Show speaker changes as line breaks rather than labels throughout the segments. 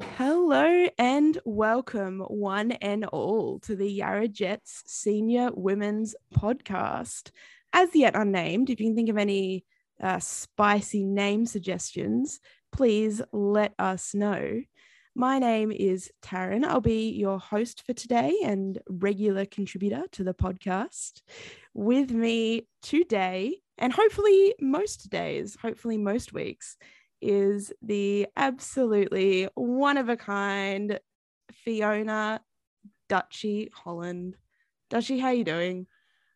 Hello and welcome, one and all, to the Yarra Jets Senior Women's Podcast. As yet unnamed, if you can think of any uh, spicy name suggestions, please let us know. My name is Taryn. I'll be your host for today and regular contributor to the podcast. With me today, and hopefully most days, hopefully most weeks, is the absolutely one of a kind Fiona Dutchy Holland. Dutchy, how are you doing?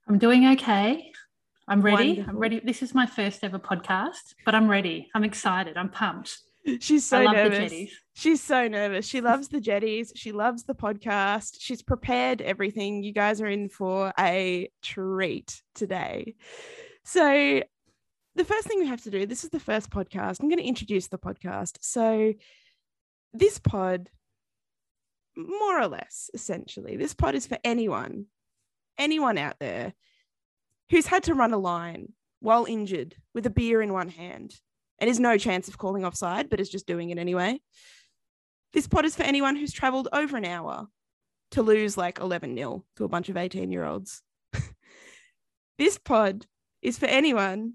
I'm doing okay. I'm ready.
Wonderful.
I'm ready. This is my first ever podcast, but I'm ready. I'm excited. I'm pumped.
She's so
I love the
nervous.
jetties.
She's so nervous. She loves the jetties. She loves the podcast. She's prepared everything. You guys are in for a treat today. So, the first thing we have to do, this is the first podcast. I'm going to introduce the podcast. So, this pod, more or less, essentially, this pod is for anyone, anyone out there who's had to run a line while injured with a beer in one hand and is no chance of calling offside, but is just doing it anyway. This pod is for anyone who's traveled over an hour to lose like 11 0 to a bunch of 18 year olds. this pod is for anyone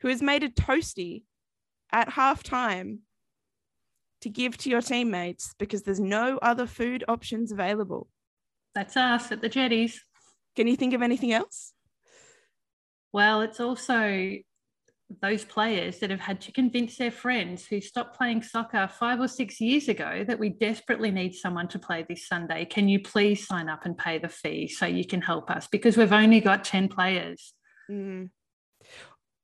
who has made a toasty at half time to give to your teammates because there's no other food options available.
That's us at the jetties.
Can you think of anything else?
Well, it's also those players that have had to convince their friends who stopped playing soccer five or six years ago that we desperately need someone to play this Sunday. Can you please sign up and pay the fee so you can help us? Because we've only got 10 players.
Mm.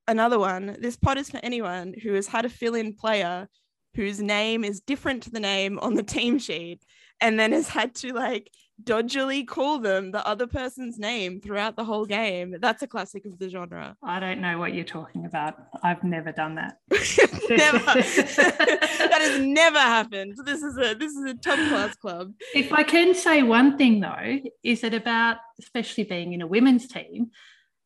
Another one. This pod is for anyone who has had a fill in player whose name is different to the name on the team sheet and then has had to like dodgily call them the other person's name throughout the whole game. That's a classic of the genre.
I don't know what you're talking about. I've never done that.
never. that has never happened. This is a this is a top class club.
If I can say one thing though, is that about especially being in a women's team,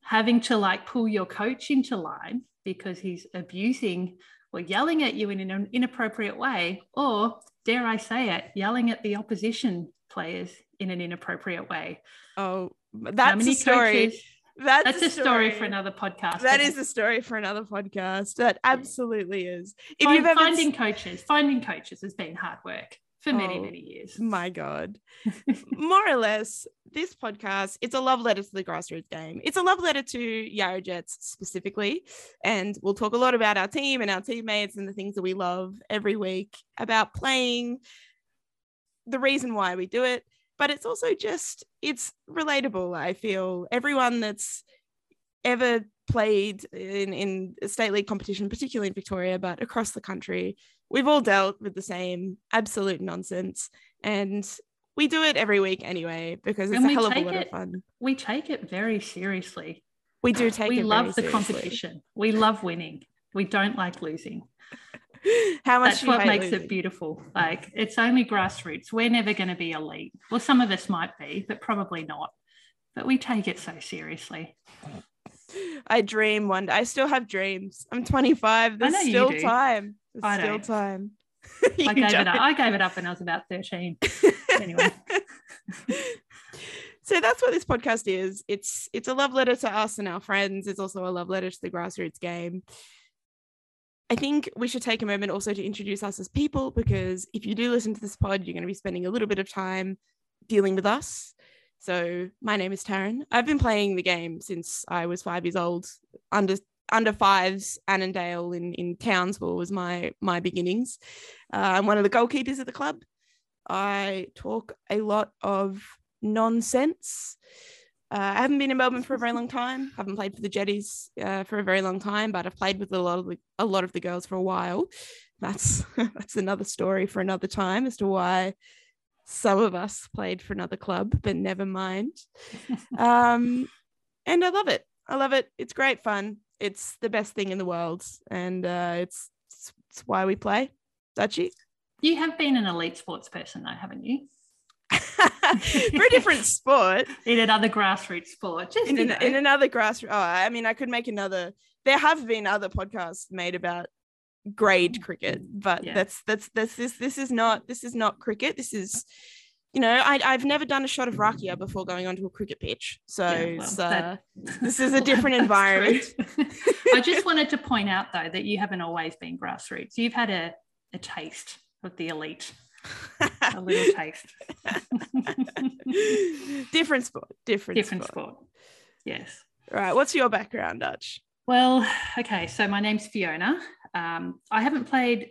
having to like pull your coach into line because he's abusing or yelling at you in an inappropriate way, or dare I say it, yelling at the opposition players in an inappropriate way.
Oh, that's a story.
coaches-
That's,
That's a story for another podcast.
That is a story for another podcast. That absolutely is. If
find-
you've ever
finding coaches, finding coaches has been hard work for many,
Oh.
many years.
my god more or less this podcast it's a love letter to the grassroots game it's a love letter to yarra jets specifically and we'll talk a lot about our team and our teammates and the things that we love every week about playing the reason why we do it but it's also just it's relatable i feel everyone that's ever played in in state league competition particularly in victoria but across the country we've all dealt with the same absolute nonsense and we do it every week anyway because it's
And
a hell of a lot
it-
of fun
We take it very seriously.
we do take
we
it
We
love
the
seriously.
competition. We love winning. We don't like losing.
how much
That's what makes
losing?
it beautiful. Like it's only grassroots. We're never going to be elite. Well, some of us might be, but probably not. But we take it so seriously.
i dream one day i still have dreams i'm 25 there's still time there's
I
still
don't.
time
I gave it
don't.
up. I gave it up when I was about 13. Anyway.
so that's what this podcast is it's it's a love letter to us and our friends it's also a love letter to the grassroots game i think we should take a moment also to introduce us as people because if you do listen to this pod you're going to be spending a little bit of time dealing with us so my name is taryn i've been playing the game since i was five years old under under fives annandale in in townsville was my my beginnings uh, i'm one of the goalkeepers at the club I talk a lot of nonsense. Uh, I haven't been in Melbourne for a very long time. Haven't played for the Jetties uh, for a very long time, but I've played with a lot of the, a lot of the girls for a while. That's that's another story for another time as to why some of us played for another club, but never mind. Um, and I love it. I love it. It's great fun. It's the best thing in the world, and uh, it's, it's it's why we play. Dutchy.
You have been an elite sports person, though, haven't you?
for a different sport
In another grassroots sport. Just
in, an, in another grassroots oh i mean i could make another there have been other podcasts made about grade cricket, but
Yeah.
that's that's that's this this is not this is not cricket. This is you know, I, I've never done a shot of rakia before going onto a cricket pitch, so
Yeah, well,
it's, uh,
that-
this is a different environment.
I just wanted to point out though that you haven't always been grassroots. You've had a, a taste of the elite, a little taste.
different sport, different, sport.
Different
sport.
sport. Yes.
Right, what's your background, Dutch?
Well, okay. So my name's Fiona. Um, I haven't played,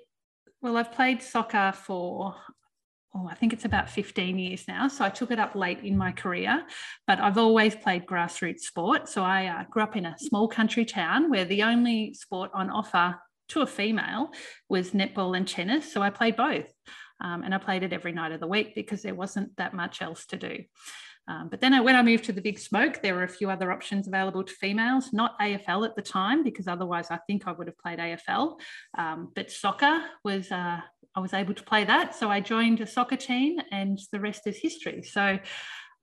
well, I've played soccer for, oh, I think it's about 15 years now. So I took it up late in my career, but I've always played grassroots sport. So I uh, grew up in a small country town where the only sport on offer to a female was netball and tennis. So I played both. Um, and I played it every night of the week because there wasn't that much else to do. Um, but then I, when I moved to the big smoke, there were a few other options available to females, not AFL at the time, because otherwise I think I would have played AFL. Um, but soccer was, uh, I was able to play that. So I joined a soccer team and the rest is history. So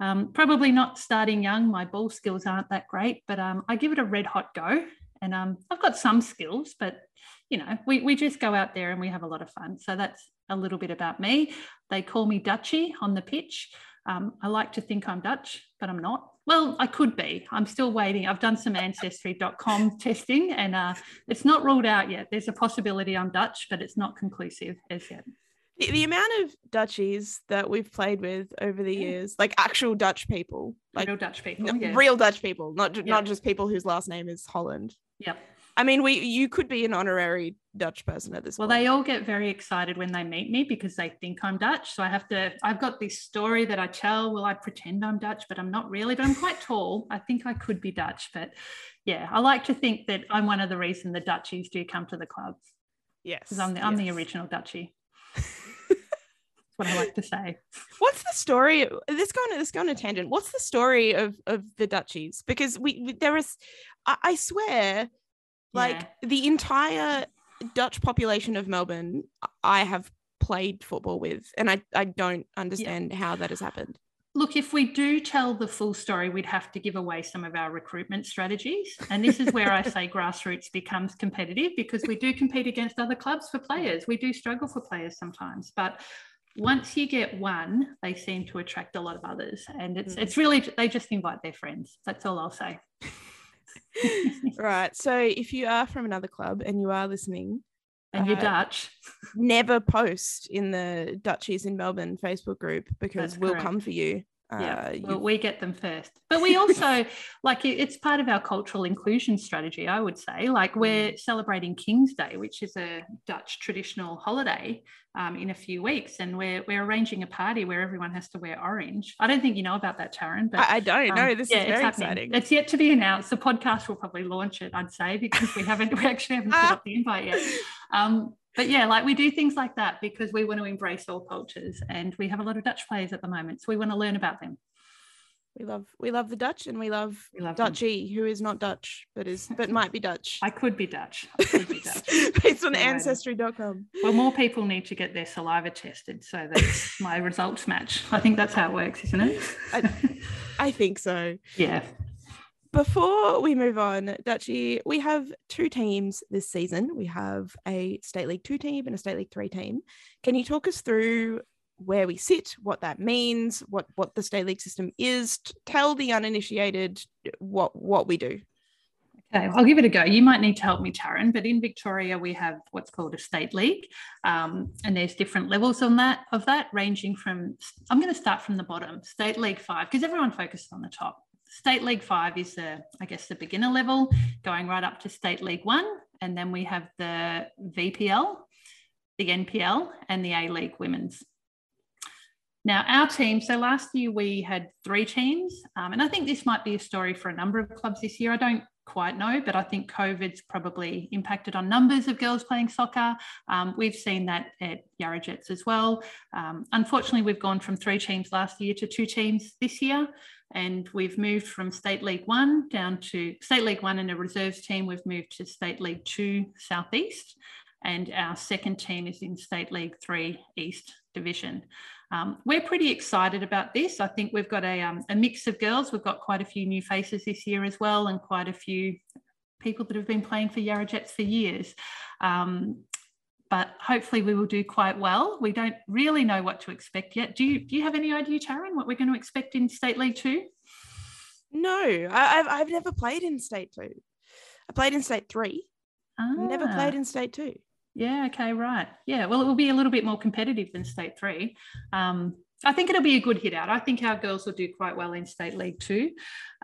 um, probably not starting young. My ball skills aren't that great, but um, I give it a red hot go. And um, I've got some skills, but you know, we, we just go out there and we have a lot of fun. So that's a little bit about me. They call me Dutchy on the pitch. Um, I like to think I'm Dutch, but I'm not. Well, I could be. I'm still waiting. I've done some ancestry.com testing and uh, it's not ruled out yet. There's a possibility I'm Dutch, but it's not conclusive as yet.
The, the amount of Dutchies that we've played with over the
Yeah.
years, like actual Dutch people, like
Real Dutch people.
n-
yeah.
real Dutch people, not
Yeah.
not just people whose last name is Holland.
Yep.
I mean, we you could be an honorary Dutch person at this
Well,
point.
they all get very excited when they meet me because they think I'm Dutch. So I have to, I've got this story that I tell. Well, I pretend I'm Dutch, but I'm not really, but I'm quite tall. I think I could be Dutch. But yeah, I like to think that I'm one of the reason the Dutchies do come to the club
yes,
because I'm the, I'm the original Dutchie. What I like to say.
What's the story? This going this going a tangent. What's the story of of the Dutchies? Because we, we there is, I, I swear, like
Yeah.
the entire Dutch population of Melbourne, I have played football with, and I I don't understand how that has happened.
Look, if we do tell the full story, we'd have to give away some of our recruitment strategies. And this is where I say grassroots becomes competitive because we do compete against other clubs for players. We do struggle for players sometimes. But once you get one, they seem to attract a lot of others. And it's
Mm.
it's really they just invite their friends. That's all I'll say.
right. So if you are from another club and you are listening,
And you're
Uh,
Dutch.
never post in the Dutchies in Melbourne Facebook group because
That's
we'll
correct.
come for you.
Yeah,
Uh,
well, we get them first. But we also, like, it- it's part of our cultural inclusion strategy, I would say. Like, we're celebrating King's Day, which is a Dutch traditional holiday um, in a few weeks. And we're, we're arranging a party where everyone has to wear orange. I don't think you know about that, Taryn, but.
I, I don't know.
um,
This
yeah,
is
it's
very
happening.
exciting.
It's yet to be announced. The podcast will probably launch it, I'd say, because we haven't, we actually haven't put up the invite yet. Um, but yeah, like we do things like that because we want to embrace all cultures, and we have a lot of Dutch players at the moment, so we want to learn about them.
We love we love the Dutch and we love
We love them.
Dutchy, who is not Dutch, but is but might be Dutch.
I could be Dutch. I could be Dutch.
Based on
Anyway.
ancestry.com.
Well, more people need to get their saliva tested so that my results match. I think that's how it works, isn't it?
I think so.
yeah.
Before we move on, Dutchy, we have two teams this season. We have a State League 2 team and a State League 3 team. Can you talk us through where we sit, what that means, what what the State League system is? Tell the uninitiated what what we do.
Okay, I'll give it a go. You might need to help me, Taryn, but in Victoria we have what's called a state league, um, and there's different levels on that of that, ranging from. I'm going to start from the bottom, State League Five, because everyone focuses on the top. State League Five is the, I guess, the beginner level, going right up to State League One, and then we have the VPL, the NPL, and the A League Women's. Now, our team, so last year we had three teams, um, and I think this might be a story for a number of clubs this year. I don't quite know, but I think COVID's probably impacted on numbers of girls playing soccer. Um, we've seen that at Yarra Jets as well. Um, unfortunately, we've gone from three teams last year to two teams this year, and we've moved from State League One down to State League One and a reserves team. We've moved to State League Two Southeast, and our second team is in State League Three East Division. Um, we're pretty excited about this. I think we've got a, um, a mix of girls. We've got quite a few new faces this year as well, and quite a few people that have been playing for Yarra Jets for years. Um, but hopefully we will do quite well. We don't really know what to expect yet. Do you do you have any idea, Taryn, what we're going to expect in State League Two?
No, I, have I've never played in State Two. I played in State Three. Ah. Never played in State Two.
Yeah. Okay. Right. Yeah. Well, it will be a little bit more competitive than State Three. Um, I think it'll be a good hit out. I think our girls will do quite well in State League Two,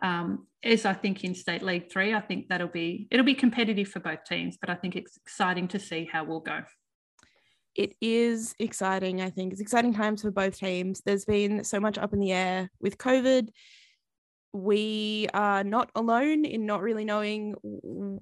um, as I think in State League Three. I think that'll be it'll be competitive for both teams, but I think it's exciting to see how we'll go.
It is exciting. I think it's exciting times for both teams. There's been so much up in the air with COVID. We are not alone in not really knowing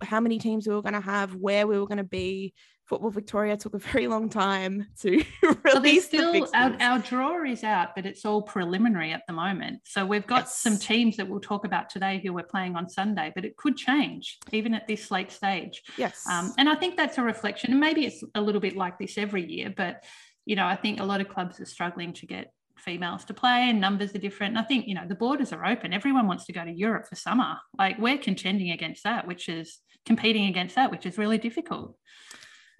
how many teams we were going to have, where we were going to be, Football Victoria took a very long time to release
still,
the
our, our, draw is out, but it's all preliminary at the moment. So we've got yes. some teams that we'll talk about today who we're playing on Sunday, but it could change even at this late stage.
Yes.
Um, and I think that's a reflection, and maybe it's a little bit like this every year, but you know, I think a lot of clubs are struggling to get females to play and numbers are different. And I think, you know, the borders are open. Everyone wants to go to Europe for summer. Like we're contending against that, which is competing against that, which is really difficult.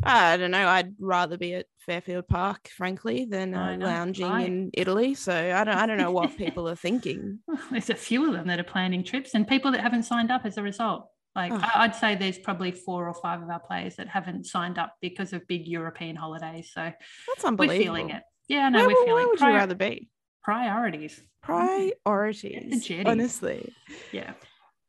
I don't know. I'd rather be at Fairfield Park, frankly, than uh, lounging right. in Italy. So I don't, I don't know what people are thinking.
there's a few of them that are planning trips, and people that haven't signed up as a result. Like oh. I'd say there's probably four or five of our players that haven't signed up because of big European holidays. So
that's unbelievable.
We're feeling it. Yeah, no, where,
we're
feeling. It.
Where would you rather be?
Priorities.
Priorities. honestly.
Yeah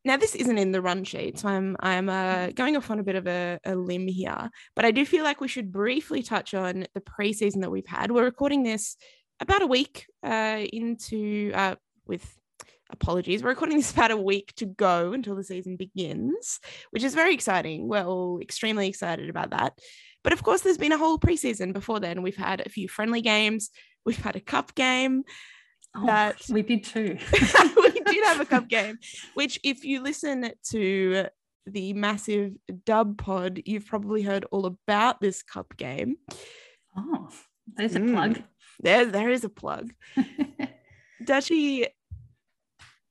now this isn't in the run sheet, so I'm I'm uh, going off on a bit of a, a, limb here, but I do feel like we should briefly touch on the preseason that we've had. We're recording this about a week uh, into uh, with apologies. We're recording this about a week to go until the season begins, which is very exciting. We're all extremely excited about that. But of course, there's been a whole preseason before then. We've had a few friendly games. We've had a cup game.
Oh, that we did too.
we did have a cup game, which if you listen to the massive dub pod, you've probably heard all about this cup game.
Oh, there's a mm. plug.
There, there is a plug. Dutchy,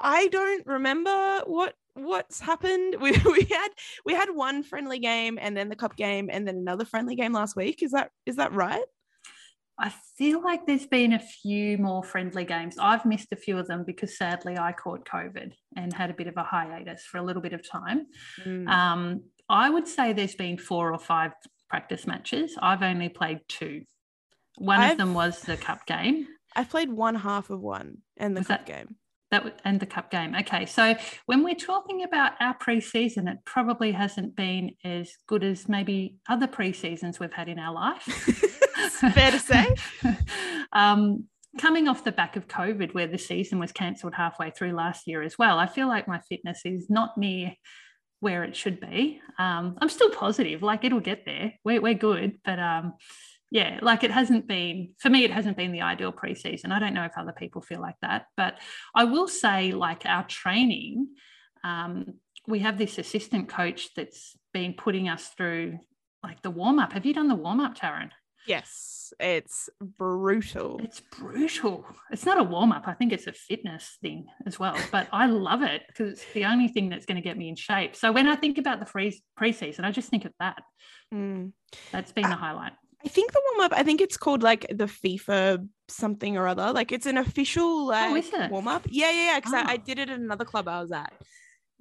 I don't remember what what's happened. We, we had we had one friendly game and then the cup game and then another friendly game last week. Is that is that right?
I feel like there's been a few more friendly games. I've missed a few of them because sadly I caught COVID and had a bit of a hiatus for a little bit of time. Mm. Um, I would say there's been four or five practice matches. I've only played two. One I've, of them was the cup game.
I played one half of one and the was cup that, game.
That and the cup game. Okay, so when we're talking about our pre-season, it probably hasn't been as good as maybe other pre-seasons we've had in our life.
fair to say.
um, coming off the back of COVID, where the season was cancelled halfway through last year as well, I feel like my fitness is not near where it should be. Um, I'm still positive, like it'll get there. We're, we're good, but um, yeah, like it hasn't been for me. It hasn't been the ideal preseason. I don't know if other people feel like that, but I will say, like our training, um, we have this assistant coach that's been putting us through like the warm up. Have you done the warm up, Taryn?
Yes, it's brutal.
It's brutal. It's not a warm up. I think it's a fitness thing as well. But I love it because it's the only thing that's going to get me in shape. So when I think about the free preseason, I just think of that. Mm. That's been the highlight.
I think the warm up. I think it's called like the FIFA something or other. Like it's an official like,
oh,
warm up. Yeah, yeah, yeah. Because oh. I, I, did it at another club I was at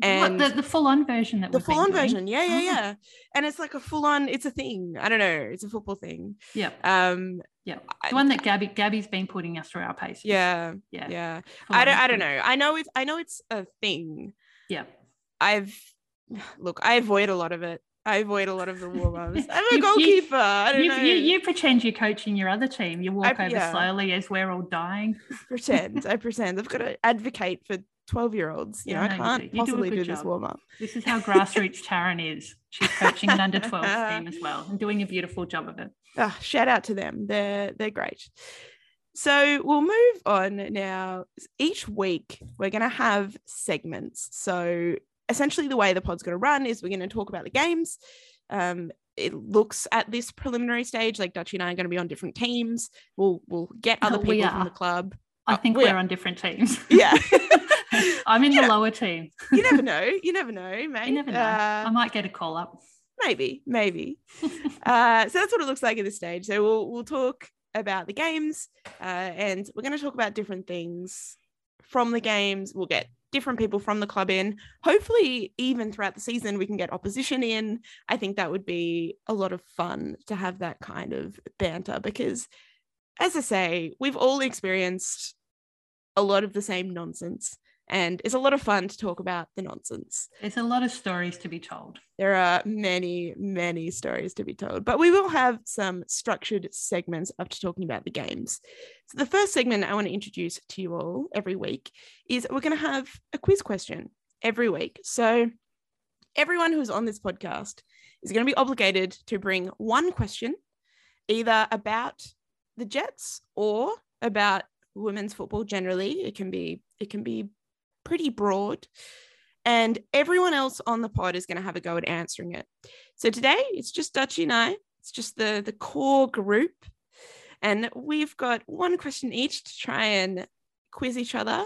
and what, the, the full-on version that
the full-on version yeah yeah oh. yeah and it's like a full-on it's a thing i don't know it's a football thing
yeah
um
yeah the one that gabby gabby's been putting us through our pace
yeah yeah yeah i don't i don't know i know it's i know it's a thing
yeah
i've look i avoid a lot of it I avoid a lot of the warm-ups. I'm a you, goalkeeper. You, I don't
you,
know.
You, you, pretend you're coaching your other team. You walk I, over yeah. slowly as we're all dying.
pretend. I pretend. I've got to advocate for 12 year olds. You yeah, know, I can't you do. possibly do, do this warm up.
This is how grassroots Taryn is. She's coaching an under 12 team as well and doing a beautiful job of it.
Oh, shout out to them. They're they're great. So we'll move on now. Each week we're going to have segments. So essentially, the way the pod's going to run is we're going to talk about the games. Um, it looks at this preliminary stage like Dutchy and I are going to be on different teams. We'll we'll get other people from the club.
I uh, think we're, we're on different teams.
Yeah.
I'm in the lower team.
you never know. You never know, mate.
You never know. Uh, I might get a call up.
maybe, maybe. uh, so that's what it looks like at this stage. So we'll we'll talk about the games, uh, and we're going to talk about different things from the games. We'll get different people from the club in. Hopefully, even throughout the season, we can get opposition in. I think that would be a lot of fun to have that kind of banter because, as I say, we've all experienced a lot of the same nonsense and it's a lot of fun to talk about the nonsense.
There's a lot of stories to be told.
There are many, many stories to be told, but we will have some structured segments after talking about the games. So, the first segment I want to introduce to you all every week is we're going to have a quiz question every week. So, everyone who's on this podcast is going to be obligated to bring one question, either about the Jets or about women's football generally. It can be it can be pretty broad. And everyone else on the pod is going to have a go at answering it. So today it's just Dutchy and I. It's just the the core group, and we've got one question each to try and quiz each other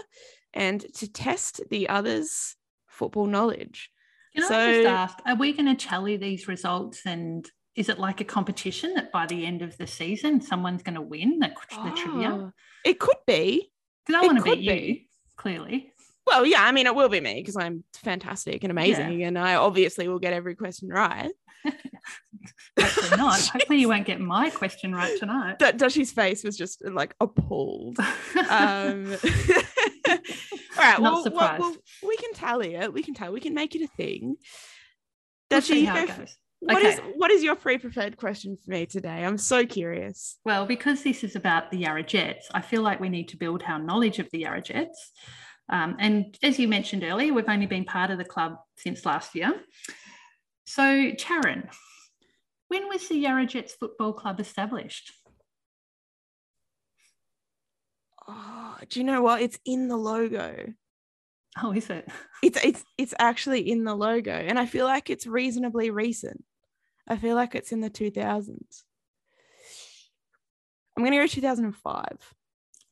and to test the others' football knowledge.
Can so, I just ask, are we going to tally these results and is it like a competition that by the end of the season someone's going to win the, the oh, trivia?
It could be.
Because I want to beat you, be. clearly.
Well, yeah, I mean, it will be me because I'm fantastic and amazing, yeah. and I obviously will get every question right.
Hopefully not. Hopefully you won't get my question right tonight.
D- Dutchy's face was just like appalled. um, all right, not well, surprised. Well, well, we can tally it. We can tell. We can make it a thing.
Dushy, we'll how
What okay. is, what is your pre-prepared question for me today? I'm so curious.
Well, because this is about the Yarra Jets, I feel like we need to build our knowledge of the Yarra Jets. Um, and as you mentioned earlier, we've only been part of the club since last year. So, Taryn, when was the Yarra Jets Football Club established?
Oh, do you know what? It's in the logo.
Oh, is it?
It's it's it's actually in the logo, and I feel like it's reasonably recent. I feel like it's in the two thousands. I'm gonna go 2005.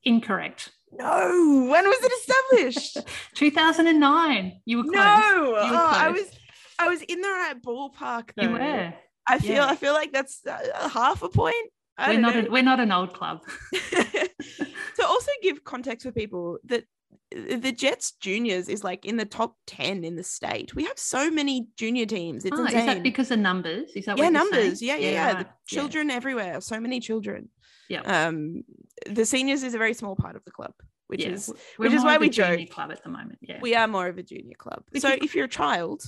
Incorrect.
No. When was it established?
2009. You were close.
No. You were close. Oh, I was I was in the right ballpark though.
You were.
I feel yeah. I feel like that's uh, half a point.
I we're not a, we're not an old club.
to also give context for people that the Jets juniors is like in the top 10 in the state. We have so many junior teams. It's oh, insane.
Is that because of numbers? Is that
yeah, numbers. Yeah, yeah, yeah. children yeah. everywhere. So many children.
Yeah.
Um, the seniors is a very small part of the club, which yeah. is which is why we joke.
Club at the moment. Yeah.
We are more of a junior club. so if you're a child,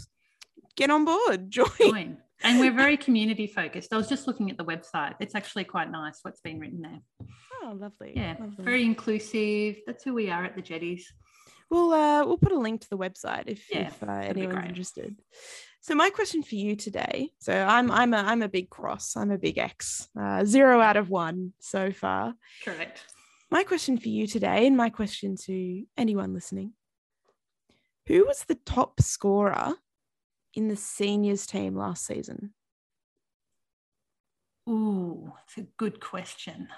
get on board. Join. Join.
And we're very community focused. I was just looking at the website. It's actually quite nice what's been written there.
Oh, lovely.
Yeah,
lovely.
very inclusive. That's who we are at the Jetties.
We'll uh, we'll put a link to the website if, yeah, if uh, anyone's interested. So my question for you today. So I'm I'm a I'm a big cross. I'm a big X. Uh, zero out of one so far.
Correct.
My question for you today, and my question to anyone listening: Who was the top scorer in the seniors team last season?
Ooh, it's a good question.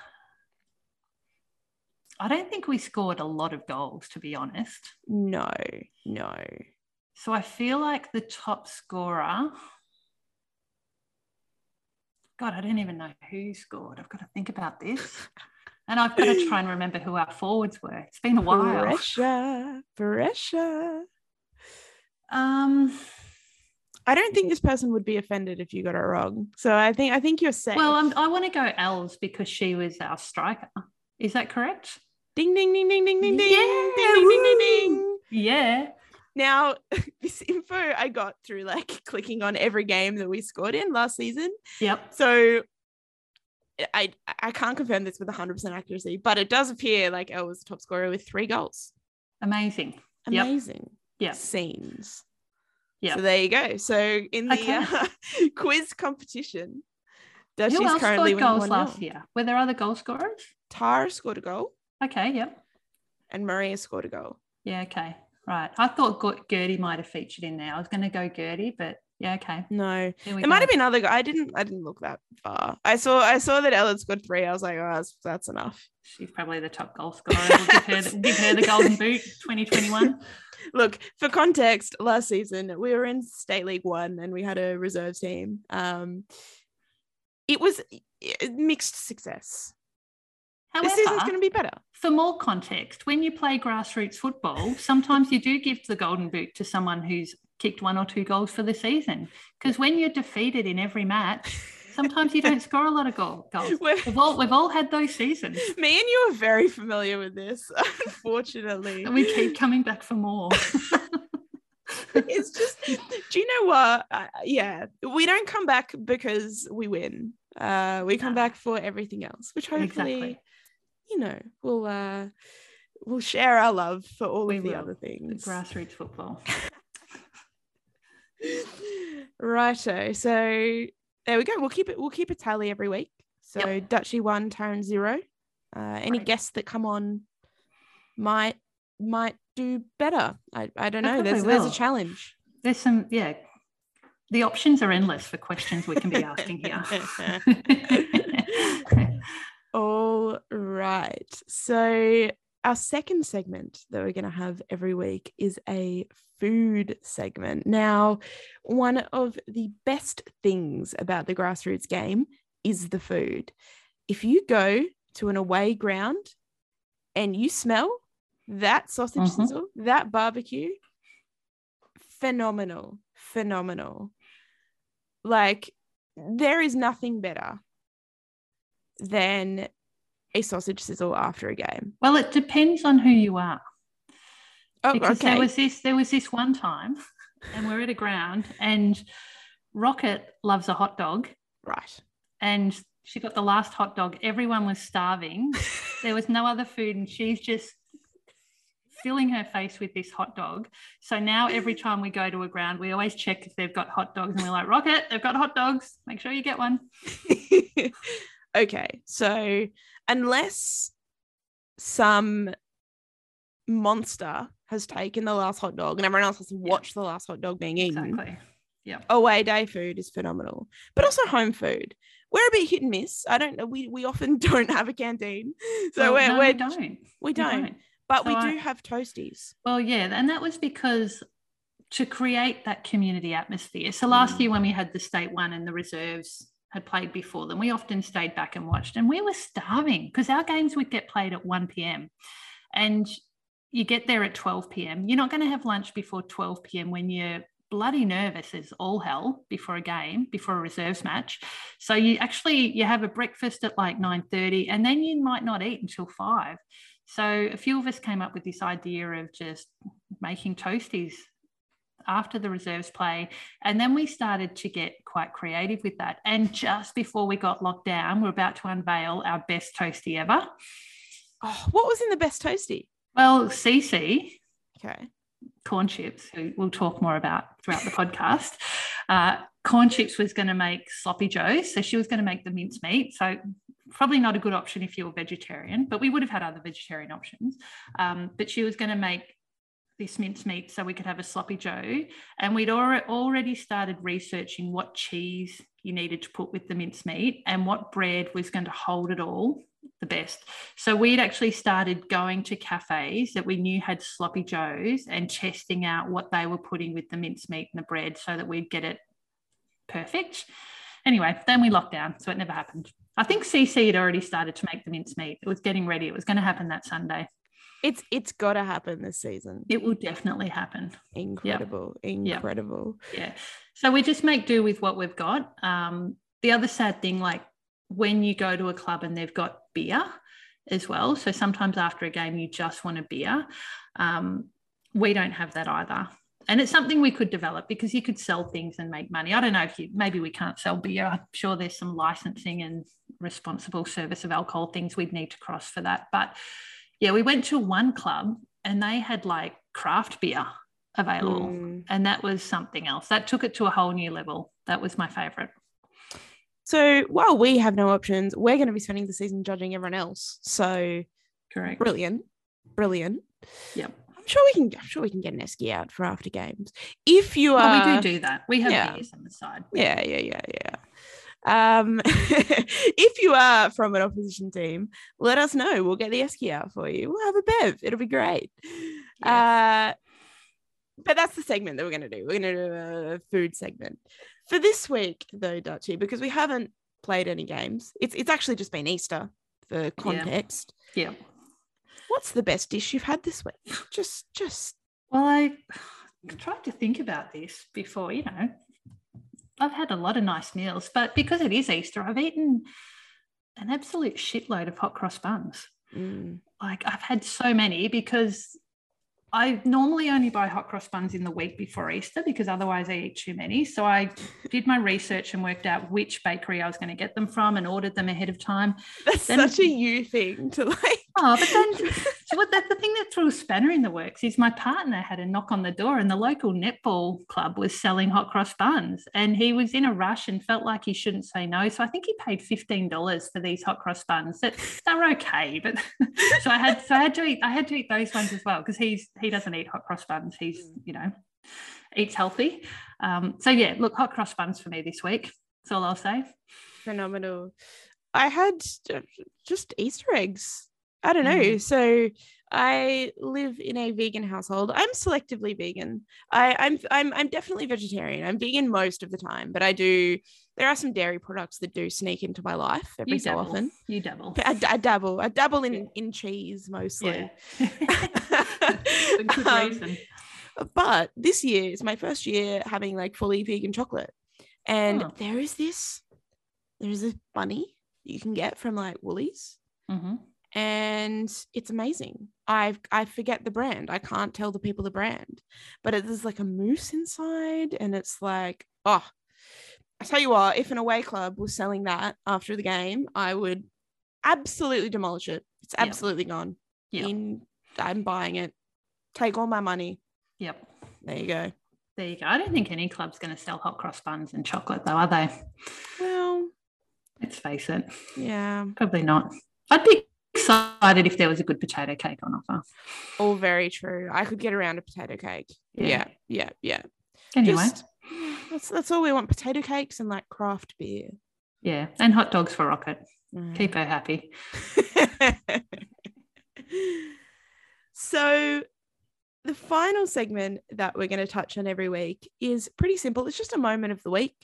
I don't think we scored a lot of goals, to be honest.
No, no.
So I feel like the top scorer. God, I don't even know who scored. I've got to think about this. And I've got to try and remember who our forwards were. It's been a while.
Pressure, pressure.
Um,
I don't think this person would be offended if you got it wrong. So I think I think you're safe.
Well, I'm, i want to go Els because she was our striker. Is that correct?
Ding ding ding ding ding ding ding.
Yeah,
ding ding ding ding ding.
Yeah.
Now, this info I got through like clicking on every game that we scored in last season.
Yep.
So I I can't confirm this with 100% accuracy, but it does appear like Elle was the top scorer with three goals.
Amazing.
Amazing.
Yeah.
Scenes.
Yeah.
So there you go. So in the okay. uh, quiz competition,
Who else currently scored goals last year? Were there other goal scorers?
Tara scored a goal.
Okay. Yep.
And Maria scored a goal.
Yeah. Okay. Right. I thought Gertie might have featured in there. I was going to go Gertie, but yeah, okay.
No, it go. might have been other. I didn't. I didn't look that far. I saw. I saw that Ellen scored three. I was like, oh, that's, that's enough.
She's probably the top goal scorer. We'll give her, the, give her the golden boot, 2021.
Look, for context, last season we were in State League One and we had a reserve team. Um, it was mixed success.
However,
this season's going to be better.
For more context, when you play grassroots football, sometimes you do give the golden boot to someone who's kicked one or two goals for the season. Because when you're defeated in every match, sometimes you don't score a lot of goal, goals. We've all, we've all had those seasons.
Me and you are very familiar with this, unfortunately.
And we keep coming back for more.
it's just, do you know what? Uh, yeah, we don't come back because we win. Uh, we come back for everything else, which hopefully, exactly. You know, we'll uh, we'll share our love for all we of the other things.
The grassroots football.
Righto. So there we go. We'll keep it. We'll keep a tally every week. So yep. Dutchy one, Taryn zero. Uh, any right. guests that come on might might do better. I, I don't know. There's there's a challenge.
There's some yeah. The options are endless for questions we can be asking here.
Right. So our second segment that we're going to have every week is a food segment. Now, one of the best things about the grassroots game is the food. If you go to an away ground and you smell that sausage mm-hmm. sizzle, that barbecue, phenomenal, phenomenal. Like, there is nothing better than a sausage sizzle after a game.
Well, it depends on who you are. Oh, because okay. there was this there was this one time, and we're at a ground, and Rocket loves a hot dog.
Right.
And she got the last hot dog. Everyone was starving. there was no other food, and she's just filling her face with this hot dog. So now every time we go to a ground, we always check if they've got hot dogs, and we're like, Rocket, they've got hot dogs. Make sure you get one.
okay, so unless some monster has taken the last hot dog and everyone else has watched the last hot dog being eaten.
Exactly. Yeah.
Away day food is phenomenal, but also home food. We're a bit hit and miss. I don't know. We we often don't have a canteen, so well, we're,
no,
we're,
we don't.
We don't. We don't. But so we I, do have toasties.
Well, yeah, and that was because to create that community atmosphere. So last mm. year when we had the state one and the reserves had played before them, we often stayed back and watched, and we were starving because our games would get played at 1 p.m. And you get there at 12 p.m. You're not going to have lunch before 12 p.m. when you're bloody nervous as all hell before a game, before a reserves match. So you actually you have a breakfast at like 9:30 and then you might not eat until 5. So a few of us came up with this idea of just making toasties after the reserves play. And then we started to get quite creative with that. And just before we got locked down, we're about to unveil our best toasty ever.
Oh, what was in the best toasty?
Well, CC.
okay,
corn chips, who we'll talk more about throughout the podcast. Uh, corn chips was going to make sloppy joes, so she was going to make the mincemeat. So probably not a good option if you were vegetarian, but we would have had other vegetarian options. Um, but she was going to make this mincemeat so we could have a sloppy joe, and we'd already started researching what cheese you needed to put with the mincemeat and what bread was going to hold it all the best. So we'd actually started going to cafes that we knew had sloppy joes and testing out what they were putting with the mincemeat and the bread so that we'd get it perfect. Anyway, then we locked down, so it never happened. I think CC had already started to make the mincemeat. It was getting ready. It was going to happen that Sunday.
It's it's got to happen this season.
It will definitely happen.
Incredible, yep. incredible.
Yep. Yeah. So we just make do with what we've got. Um, the other sad thing, like when you go to a club and they've got beer as well. So sometimes after a game, you just want a beer. Um, we don't have that either. And it's something we could develop because you could sell things and make money. I don't know if you maybe we can't sell beer. I'm sure there's some licensing and responsible service of alcohol things we'd need to cross for that. But yeah, we went to one club and they had like craft beer available. Mm. And that was something else. That took it to a whole new level. That was my favorite.
So while we have no options, we're going to be spending the season judging everyone else. So
correct.
Brilliant. Brilliant.
Yep.
I'm sure we can I'm sure we can get an esky out for after games. If you are
well, we do do that. We have yeah. beers on the side.
Yeah, yeah, yeah, yeah. Um, if you are from an opposition team, let us know. We'll get the esky out for you. We'll have a bev. It'll be great. Yes. Uh, but that's the segment that we're going to do. We're going to do a food segment for this week, though, Dutchy, because we haven't played any games. It's it's actually just been Easter for context.
Yeah.
What's the best dish you've had this week? Just just
Well, I tried to think about this before, you know. I've had a lot of nice meals, but because it is Easter, I've eaten an absolute shitload of hot cross buns.
mm,
Like I've had so many because I normally only buy hot cross buns in the week before Easter because otherwise I eat too many. So I did my research and worked out which bakery I was going to get them from and ordered them ahead of time.
that's
Then-
such a you thing to like.
Oh, but then what the, the thing that threw a spanner in the works is my partner had a knock on the door and the local netball club was selling hot cross buns and he was in a rush and felt like he shouldn't say no. So I think he paid $15 for these hot cross buns. That they're okay, but so I had so I had to eat I had to eat those ones as well because he's he doesn't eat hot cross buns. He's, you know, eats healthy. Um, so yeah, look, hot cross buns for me this week. That's all I'll say.
phenomenal. I had just Easter eggs. I don't know.
Mm.
So I live in a vegan household. I'm selectively vegan. I, I'm I'm I'm definitely vegetarian. I'm vegan most of the time, but I do. There are some dairy products that do sneak into my life every
You
so
dabble.
often.
You dabble.
I, I dabble. I dabble in
Yeah.
in cheese mostly.
Yeah. Good
Um, but this year is my first year having like fully vegan chocolate and
Oh.
there is this there is a bunny you can get from like woolies
hmm
and it's amazing i i forget the brand i can't tell the people the brand but it, there's like a moose inside and it's like oh i tell you what if an away club was selling that after the game i would absolutely demolish it it's absolutely gone
Yeah.
in i'm buying it take all my money
Yep.
there you go
There you go. I don't think any club's going to sell hot cross buns and chocolate, though, are they?
well
Let's face it.
yeah
Probably not. I'd be excited if there was a good potato cake on offer.
all very true i could get around a potato cake yeah yeah yeah,
Anyway.
Just- that's that's all we want potato cakes and like craft beer
yeah. And hot dogs for Rocket.
Mm.
Keep her happy.
so the final segment that we're going to touch on every week is pretty simple it's just a moment of the week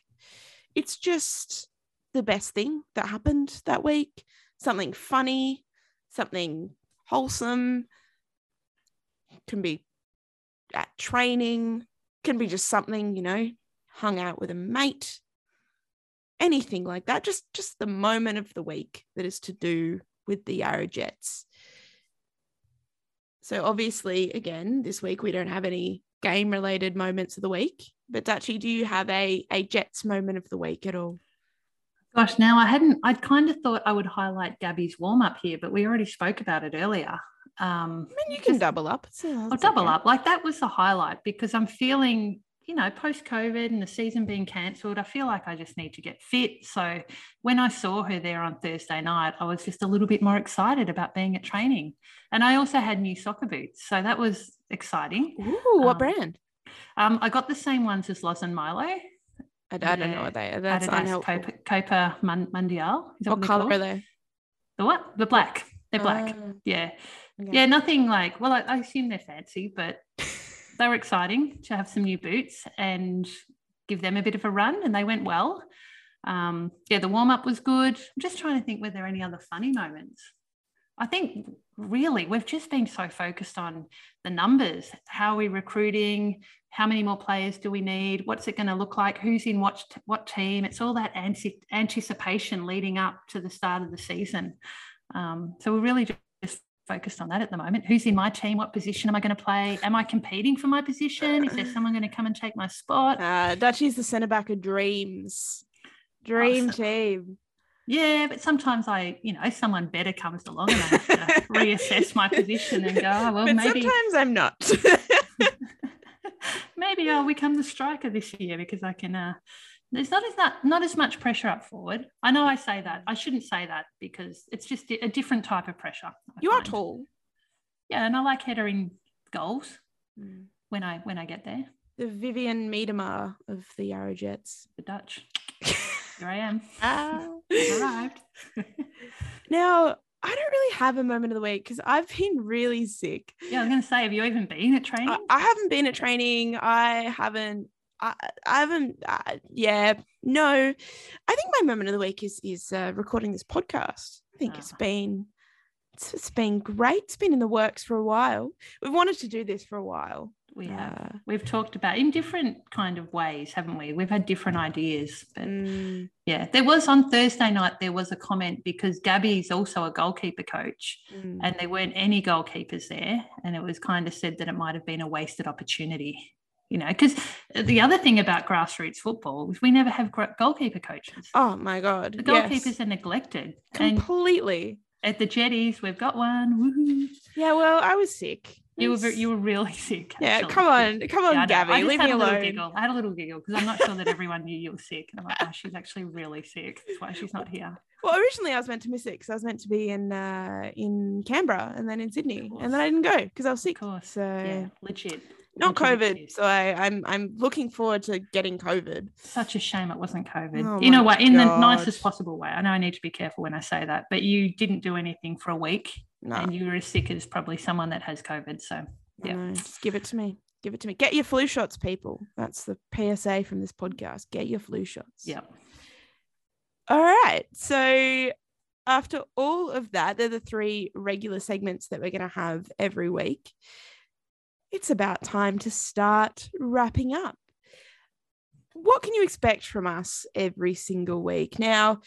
it's just the best thing that happened that week something funny something wholesome can be at training can be just something you know hung out with a mate anything like that just just the moment of the week that is to do with the Yarra Jets. So obviously, again, this week we don't have any game related moments of the week. But Dutchy, do you have a a Jets moment of the week at all?
Gosh, now I hadn't, I'd kind of thought I would highlight Gabby's warm up here, but we already spoke about it earlier. Um,
I mean, you can
Just-
double up. It's, uh,
I'll double
okay.
up. Like that was the highlight because I'm feeling, you know, post COVID and the season being cancelled, I feel like I just need to get fit. So when I saw her there on Thursday night, I was just a little bit more excited about being at training. And I also had new soccer boots. So that was exciting.
Ooh, what
Um,
brand?
Um, I got the same ones as Loz and Milo.
I, I don't know what they are. That's
Adidas
unhelpful.
Copa, Copa Mun- Mundial. Is that
What color
called?
are they?
The what? The black. They're black.
Ah,
yeah.
okay.
Yeah, nothing like, well, I, I assume they're fancy, but they were exciting to have some new boots and give them a bit of a run, and they went well. Um, yeah, the warm up was good. I'm just trying to think were there any other funny moments. I think really we've just been so focused on the numbers. How are we recruiting? How many more players do we need? What's it going to look like? Who's in what what team? It's all that anti- anticipation leading up to the start of the season. Um, so we're really just focused on that at the moment. Who's in my team? What position am I going to play? Am I competing for my position? Is there someone going to come and take my spot?
Uh, Dutchy's the centre back of dreams. Dream
Awesome.
team.
Yeah, but sometimes I, you know, someone better comes along and I have to reassess my position and go, oh, well,
but
maybe
sometimes I'm not.
maybe I'll become the striker this year because I can. Uh, there's not as not, not as much pressure up forward. I know I say that. I shouldn't say that because it's just a different type of pressure. I
you are tall.
Yeah, and I like headering goals
Mm.
when I when I get there.
The Vivianne Miedema of the Yarra Jets.
The Dutch. Here I am.
Ah.
I've arrived.
Now, I don't really have a moment of the week because I've been really sick.
Yeah, I was going to say, have you even been at training?
I, I haven't been at training. I haven't. I, I haven't. Uh, yeah, no. I think my moment of the week is is uh, recording this podcast. I think it's been it's, it's been great. It's been in the works for a while. We've wanted to do this for a while.
We have.
Uh,
We've talked about in different kind of ways, haven't we? We've had different ideas, but
mm,
yeah, there was on Thursday night. There was a comment because Gabby's also a goalkeeper coach,
mm.
and there weren't any goalkeepers there, and it was kind of said that it might have been a wasted opportunity. You know, because the other thing about grassroots football is we never have goalkeeper coaches.
oh my god,
The goalkeepers
yes.
are neglected, and
completely.
at the jetties we've got one. Woohoo!
Yeah, well, I was sick.
You were you were really sick.
yeah,
actually.
come on, come on,
Yeah,
Gabby,
I
leave me alone.
giggle. I had a little giggle because I'm not sure that everyone knew you were sick. And I'm like, oh, she's actually really sick. That's why she's not here.
Well, originally I was meant to miss it because I was meant to be in uh, in Canberra and then in Sydney, and then I didn't go because I was
Of
sick.
course.
So
Yeah, legit.
not
Legit
COVID. So I, I'm I'm looking forward to getting COVID.
Such a shame it wasn't COVID.
Oh
you know
my
what? In the nicest possible way. I know I need to be careful when I say that, but you didn't do anything for a week
No,
and you were as sick as probably someone that has COVID. So yeah.
no, just give it to me. Give it to me. Get your flu shots, people. That's the PSA from this podcast. Get your flu shots.
yeah.
All right. So after all of that, they're the three regular segments that we're going to have every week. It's about time to start wrapping up. What can you expect from us every single week? Now,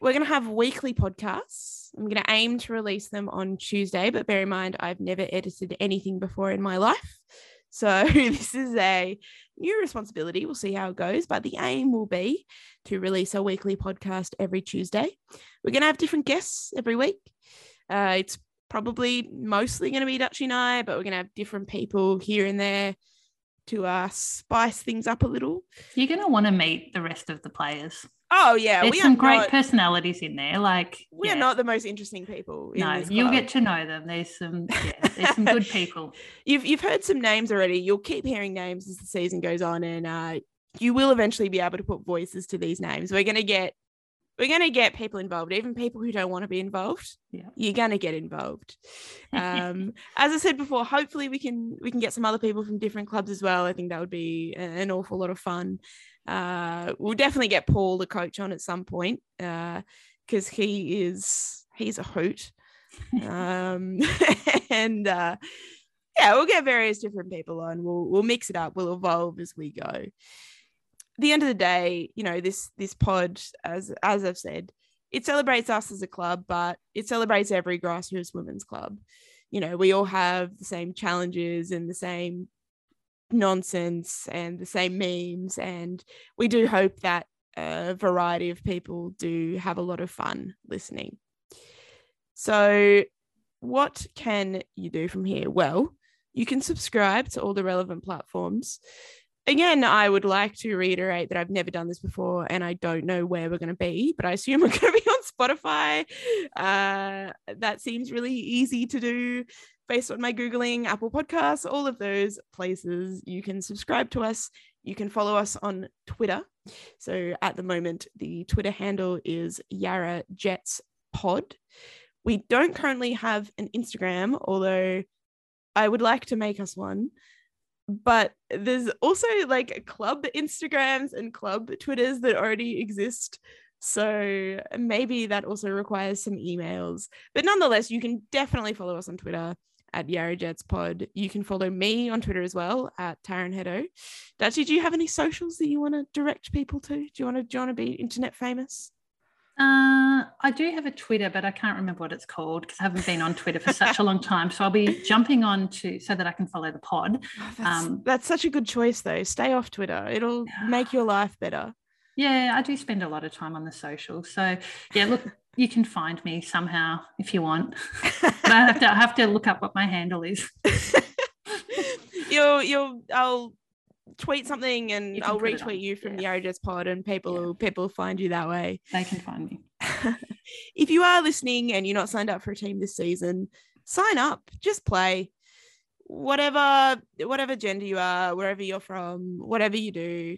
we're going to have weekly podcasts. I'm going to aim to release them on Tuesday, but bear in mind, I've never edited anything before in my life. So this is a new responsibility. We'll see how it goes, but the aim will be to release a weekly podcast every Tuesday. We're going to have different guests every week. Uh, it's probably mostly going to be Dutch and I, but we're going to have different people here and there to uh, spice things up a little.
You're going to want to meet the rest of the players.
Oh yeah,
There's some great
not,
personalities in there. Like,
we
yeah.
are not the most interesting people. In
No, you'll get to know them. There's some, yeah, there's some good people.
You've you've heard some names already. You'll keep hearing names as the season goes on, and uh, you will eventually be able to put voices to these names. We're gonna get we're gonna get people involved, even people who don't want to be involved.
Yeah.
You're gonna get involved. Um, as I said before, hopefully we can we can get some other people from different clubs as well. I think that would be an awful lot of fun. Uh, we'll definitely get Paul, the coach, on at some point because he is he's a hoot. um, and uh, yeah, we'll get various different people on. We'll we'll mix it up. We'll evolve as we go. At the end of the day, you know this this pod, as as I've said, it celebrates us as a club, but it celebrates every grassroots women's club. You know, we all have the same challenges and the same nonsense and the same memes, and we do hope that a variety of people do have a lot of fun listening. So, what can you do from here? Well, you can subscribe to all the relevant platforms. Again, I would like to reiterate that I've never done this before and I don't know where we're going to be, but I assume we're going to be on Spotify. Uh, that seems really easy to do based on my Googling, Apple Podcasts, all of those places. You can subscribe to us. You can follow us on Twitter. So at the moment, the Twitter handle is Yarra Jets Pod. We don't currently have an Instagram, although I would like to make us one. But there's also like club Instagrams and club Twitters that already exist. So maybe that also requires some emails. But nonetheless, you can definitely follow us on Twitter at Yarra Jets Pod. You can follow me on Twitter as well at Taryn Hedo. Dutchy, do you have any socials that you want to direct people to? Do you want to do you want to be internet famous?
Uh, I do have a Twitter, but I can't remember what it's called because I haven't been on Twitter for such a long time. So I'll be jumping on to so that I can follow the pod.
Oh, that's,
Um,
that's such a good choice though. Stay off Twitter. It'll make your life better.
Yeah, I do spend a lot of time on the social. So yeah, look, you can find me somehow if you want. But I have to I have to look up what my handle is.
you'll you'll I'll tweet something and I'll
put it on,
retweet you from
yeah.
the Jets pod and people
Yeah.
will people will find you that way.
They can find me.
if you are listening and you're not signed up for a team this season, sign up. Just play. Whatever whatever gender you are, wherever you're from, whatever you do,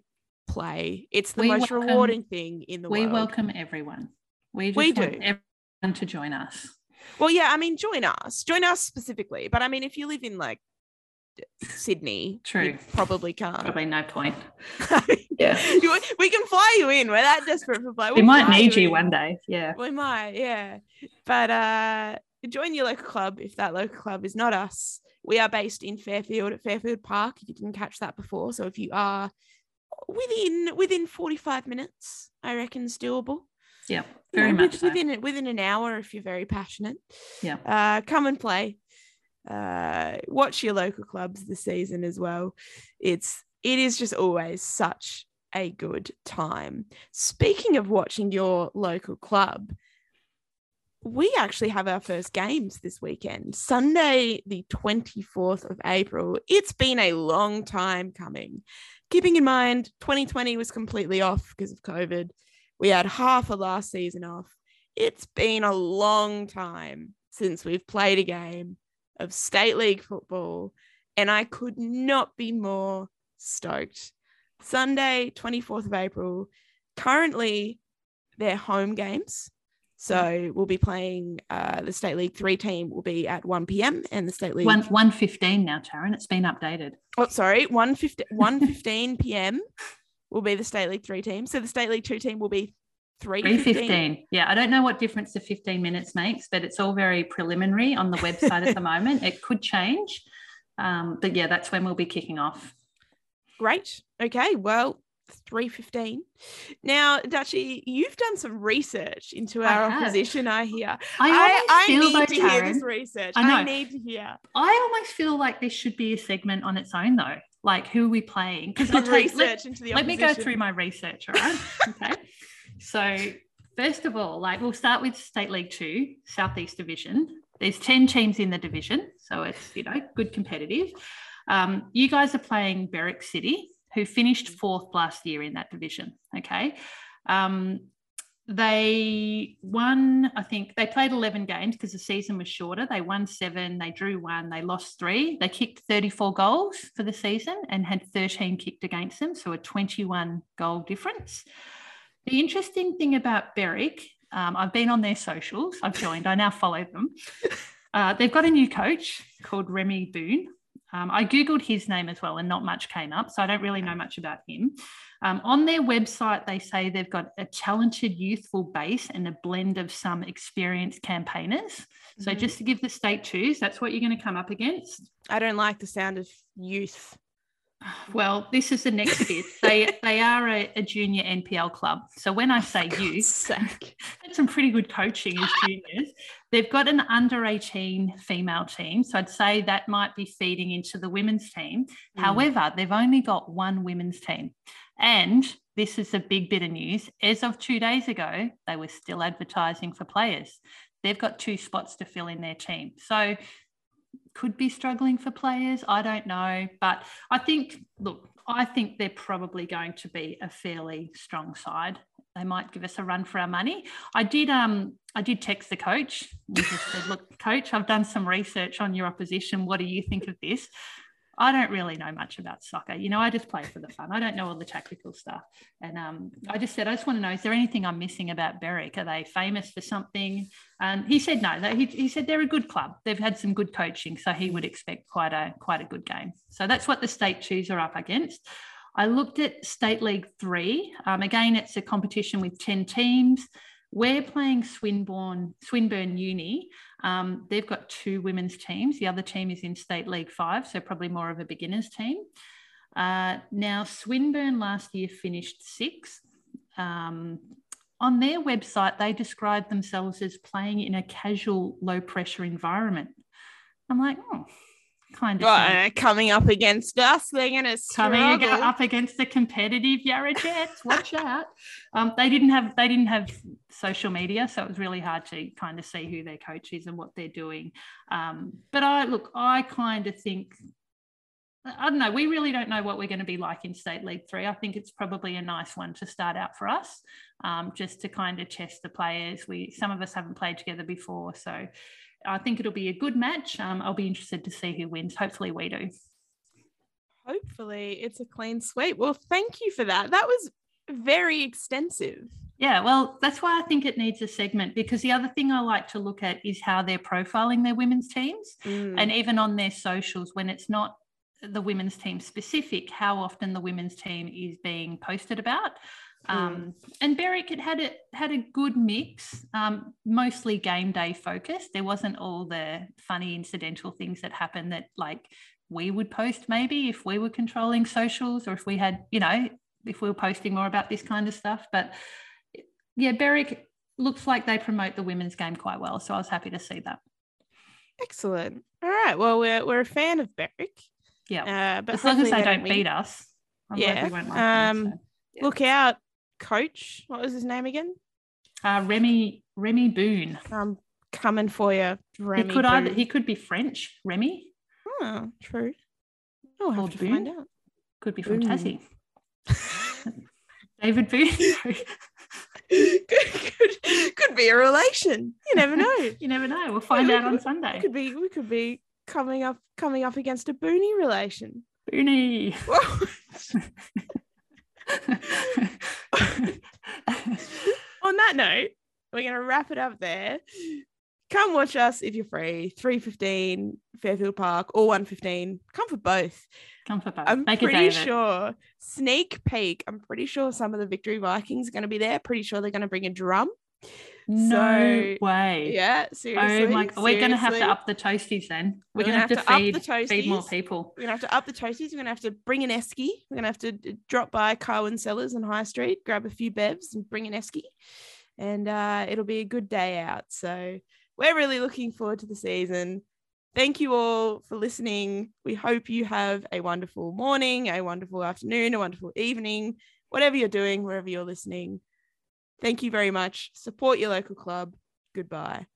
play. It's the
We
most
welcome-
rewarding thing in the
We
world.
We welcome everyone. We just
We
want
do.
everyone to join us.
Well, yeah, I mean, join us, join us specifically. But I mean, if you live in like Sydney,
True.
you probably can't.
Probably no point.
yeah, we can fly you in. We're that desperate for fly.
We
We'll
might
fly
need you
in.
one day. Yeah.
We might, yeah. But uh join your local club if that local club is not us. We are based in Fairfield at Fairfield Park. If you didn't catch that before. So if you are within within 45 minutes, I reckon is doable.
Yeah.
You
Very
know,
much
with-
so.
within within an hour if you're very passionate.
Yeah.
Uh come and play. Uh watch your local clubs this season as well. It's it is just always such a good time. Speaking of watching your local club, we actually have our first games this weekend, Sunday, the 24th of April. It's been a long time coming. Keeping in mind, 2020 was completely off because of COVID. We had half of last season off. It's been a long time since we've played a game of state league football, and I could not be more stoked. Sunday, 24th of April. Currently, they're home games. So we'll be playing uh, the State League 3 team will be at 1 p.m. and the State League
One one fifteen now, Taryn. It's been updated.
oh sorry 1 15 p.m. will be the State League 3 team. So the State League 2 team will be 3
Three fifteen. Yeah, I don't know what difference the fifteen minutes makes, but it's all very preliminary on the website at the moment. It could change, um, but yeah, that's when we'll be kicking off.
Great. Okay. Well, 315. Now, Dutchy, you've done some research into our
have.
opposition, I hear.
I,
I, I
feel
need
though,
to hear this research.
I
I, need to hear.
I almost feel like this should be a segment on its own, though. Like, who are we playing? Because
Good research into the
let me go through my research, all right? okay. So, first of all, like we'll start with State League Two, Southeast Division. There's 10 teams in the division, so it's you know good competitive. Um, you guys are playing Berwick City, who finished fourth last year in that division. Okay. Um, they won, I think they played 11 games because the season was shorter. They won seven, they drew one, they lost three. They kicked 34 goals for the season and had 13 kicked against them, so a 21 goal difference. The interesting thing about Berwick, um, I've been on their socials, I've joined, I now follow them. Uh, they've got a new coach called Remy Boone. Um, I Googled his name as well, and not much came up. So I don't really know much about him. Um, on their website, they say they've got a talented, youthful base and a blend of some experienced campaigners. So
Mhm.
just to give the state twos, that's what you're going to come up against.
I don't like the sound of youth.
Well, this is the next bit. They they are a, a junior NPL club. So when I say
God's
youth,
sake.
had some pretty good coaching as juniors. They've got an under 18 female team. So I'd say that might be feeding into the women's team.
Mm.
However, they've only got one women's team. And this is a big bit of news. As of two days ago, they were still advertising for players. They've got two spots to fill in their team. So could be struggling for players. I don't know. But I think, look, I think they're probably going to be a fairly strong side. They might give us a run for our money. I did um I did text the coach just said, look, coach, I've done some research on your opposition. What do you think of this? I don't really know much about soccer. You know, I just play for the fun. I don't know all the tactical stuff. And um, I just said, I just want to know, is there anything I'm missing about Berwick? Are they famous for something? And he said no. He, he said they're a good club. They've had some good coaching, so he would expect quite a quite a good game. So that's what the state twos are up against. I looked at State League Three. Um, again, it's a competition with ten teams. We're playing Swinburne Swinburne Uni. Um, they've got two women's teams. The other team is in State League Five, so probably more of a beginners team. Uh, now, Swinburne last year finished sixth. Um, on their website, they describe themselves as playing in a casual, low pressure environment. I'm like, oh, kind of.
Right, coming up against us, they're gonna
Coming
struggle.
up against the competitive Yarra Jets, watch out! Um, they didn't have they didn't have social media, so it was really hard to kind of see who their coach is and what they're doing. Um, but I look, I kind of think I don't know. We really don't know what we're going to be like in State League Three. I think it's probably a nice one to start out for us, um, just to kind of test the players. We some of us haven't played together before, so I think it'll be a good match. Um, I'll be interested to see who wins. Hopefully, we do.
Hopefully, it's a clean sweep. Well, thank you for that. That was very extensive.
Yeah, well, that's why I think it needs a segment because the other thing I like to look at is how they're profiling their women's teams
Mm.
and even on their socials when it's not the women's team specific, how often the women's team is being posted about. Um, and Berwick had had a, had a good mix, um, mostly game day focused. There wasn't all the funny incidental things that happened that like we would post maybe if we were controlling socials or if we had, you know, if we were posting more about this kind of stuff. But yeah, Berwick looks like they promote the women's game quite well. So I was happy to see that.
Excellent. All right. Well, we're we're a fan of Berwick.
Yeah.
Uh, but
as long as they don't beat us. I'm glad
Yeah,
we won't like them,
um,
so. Yeah.
Look out, coach. What was his name again?
Uh, Remy Remy Boone.
I'm coming for you, Remy.
he could either he could be French. Remy
Oh, true. I'll have
Or
to find out.
could be from
Boone.
Tassie. David Boon.
could, could, could be a relation. You never know.
you never know. We'll find out on Sunday.
could be we could be coming up coming up against a Booney relation.
Booney.
On that note, we're gonna wrap it up there. Come watch us if you're free. 315 Fairfield Park or 115. Come for both.
Come for both.
I'm
Make
pretty sure. Sneak peek. I'm pretty sure some of the Victory Vikings are going to be there. Pretty sure they're going to bring a drum.
No
So,
way.
Yeah, seriously.
Oh my! We're going to have to up the toasties then. We're,
We're
going to
gonna
have to,
have
feed, feed more people.
We're gonna have to up the toasties. We're gonna have to bring an esky. We're gonna have to drop by Carwyn Cellars on High Street, grab a few bevs, and bring an esky, and uh, it'll be a good day out. So we're really looking forward to the season. Thank you all for listening. We hope you have a wonderful morning, a wonderful afternoon, a wonderful evening, whatever you're doing, wherever you're listening. Thank you very much. Support your local club. Goodbye.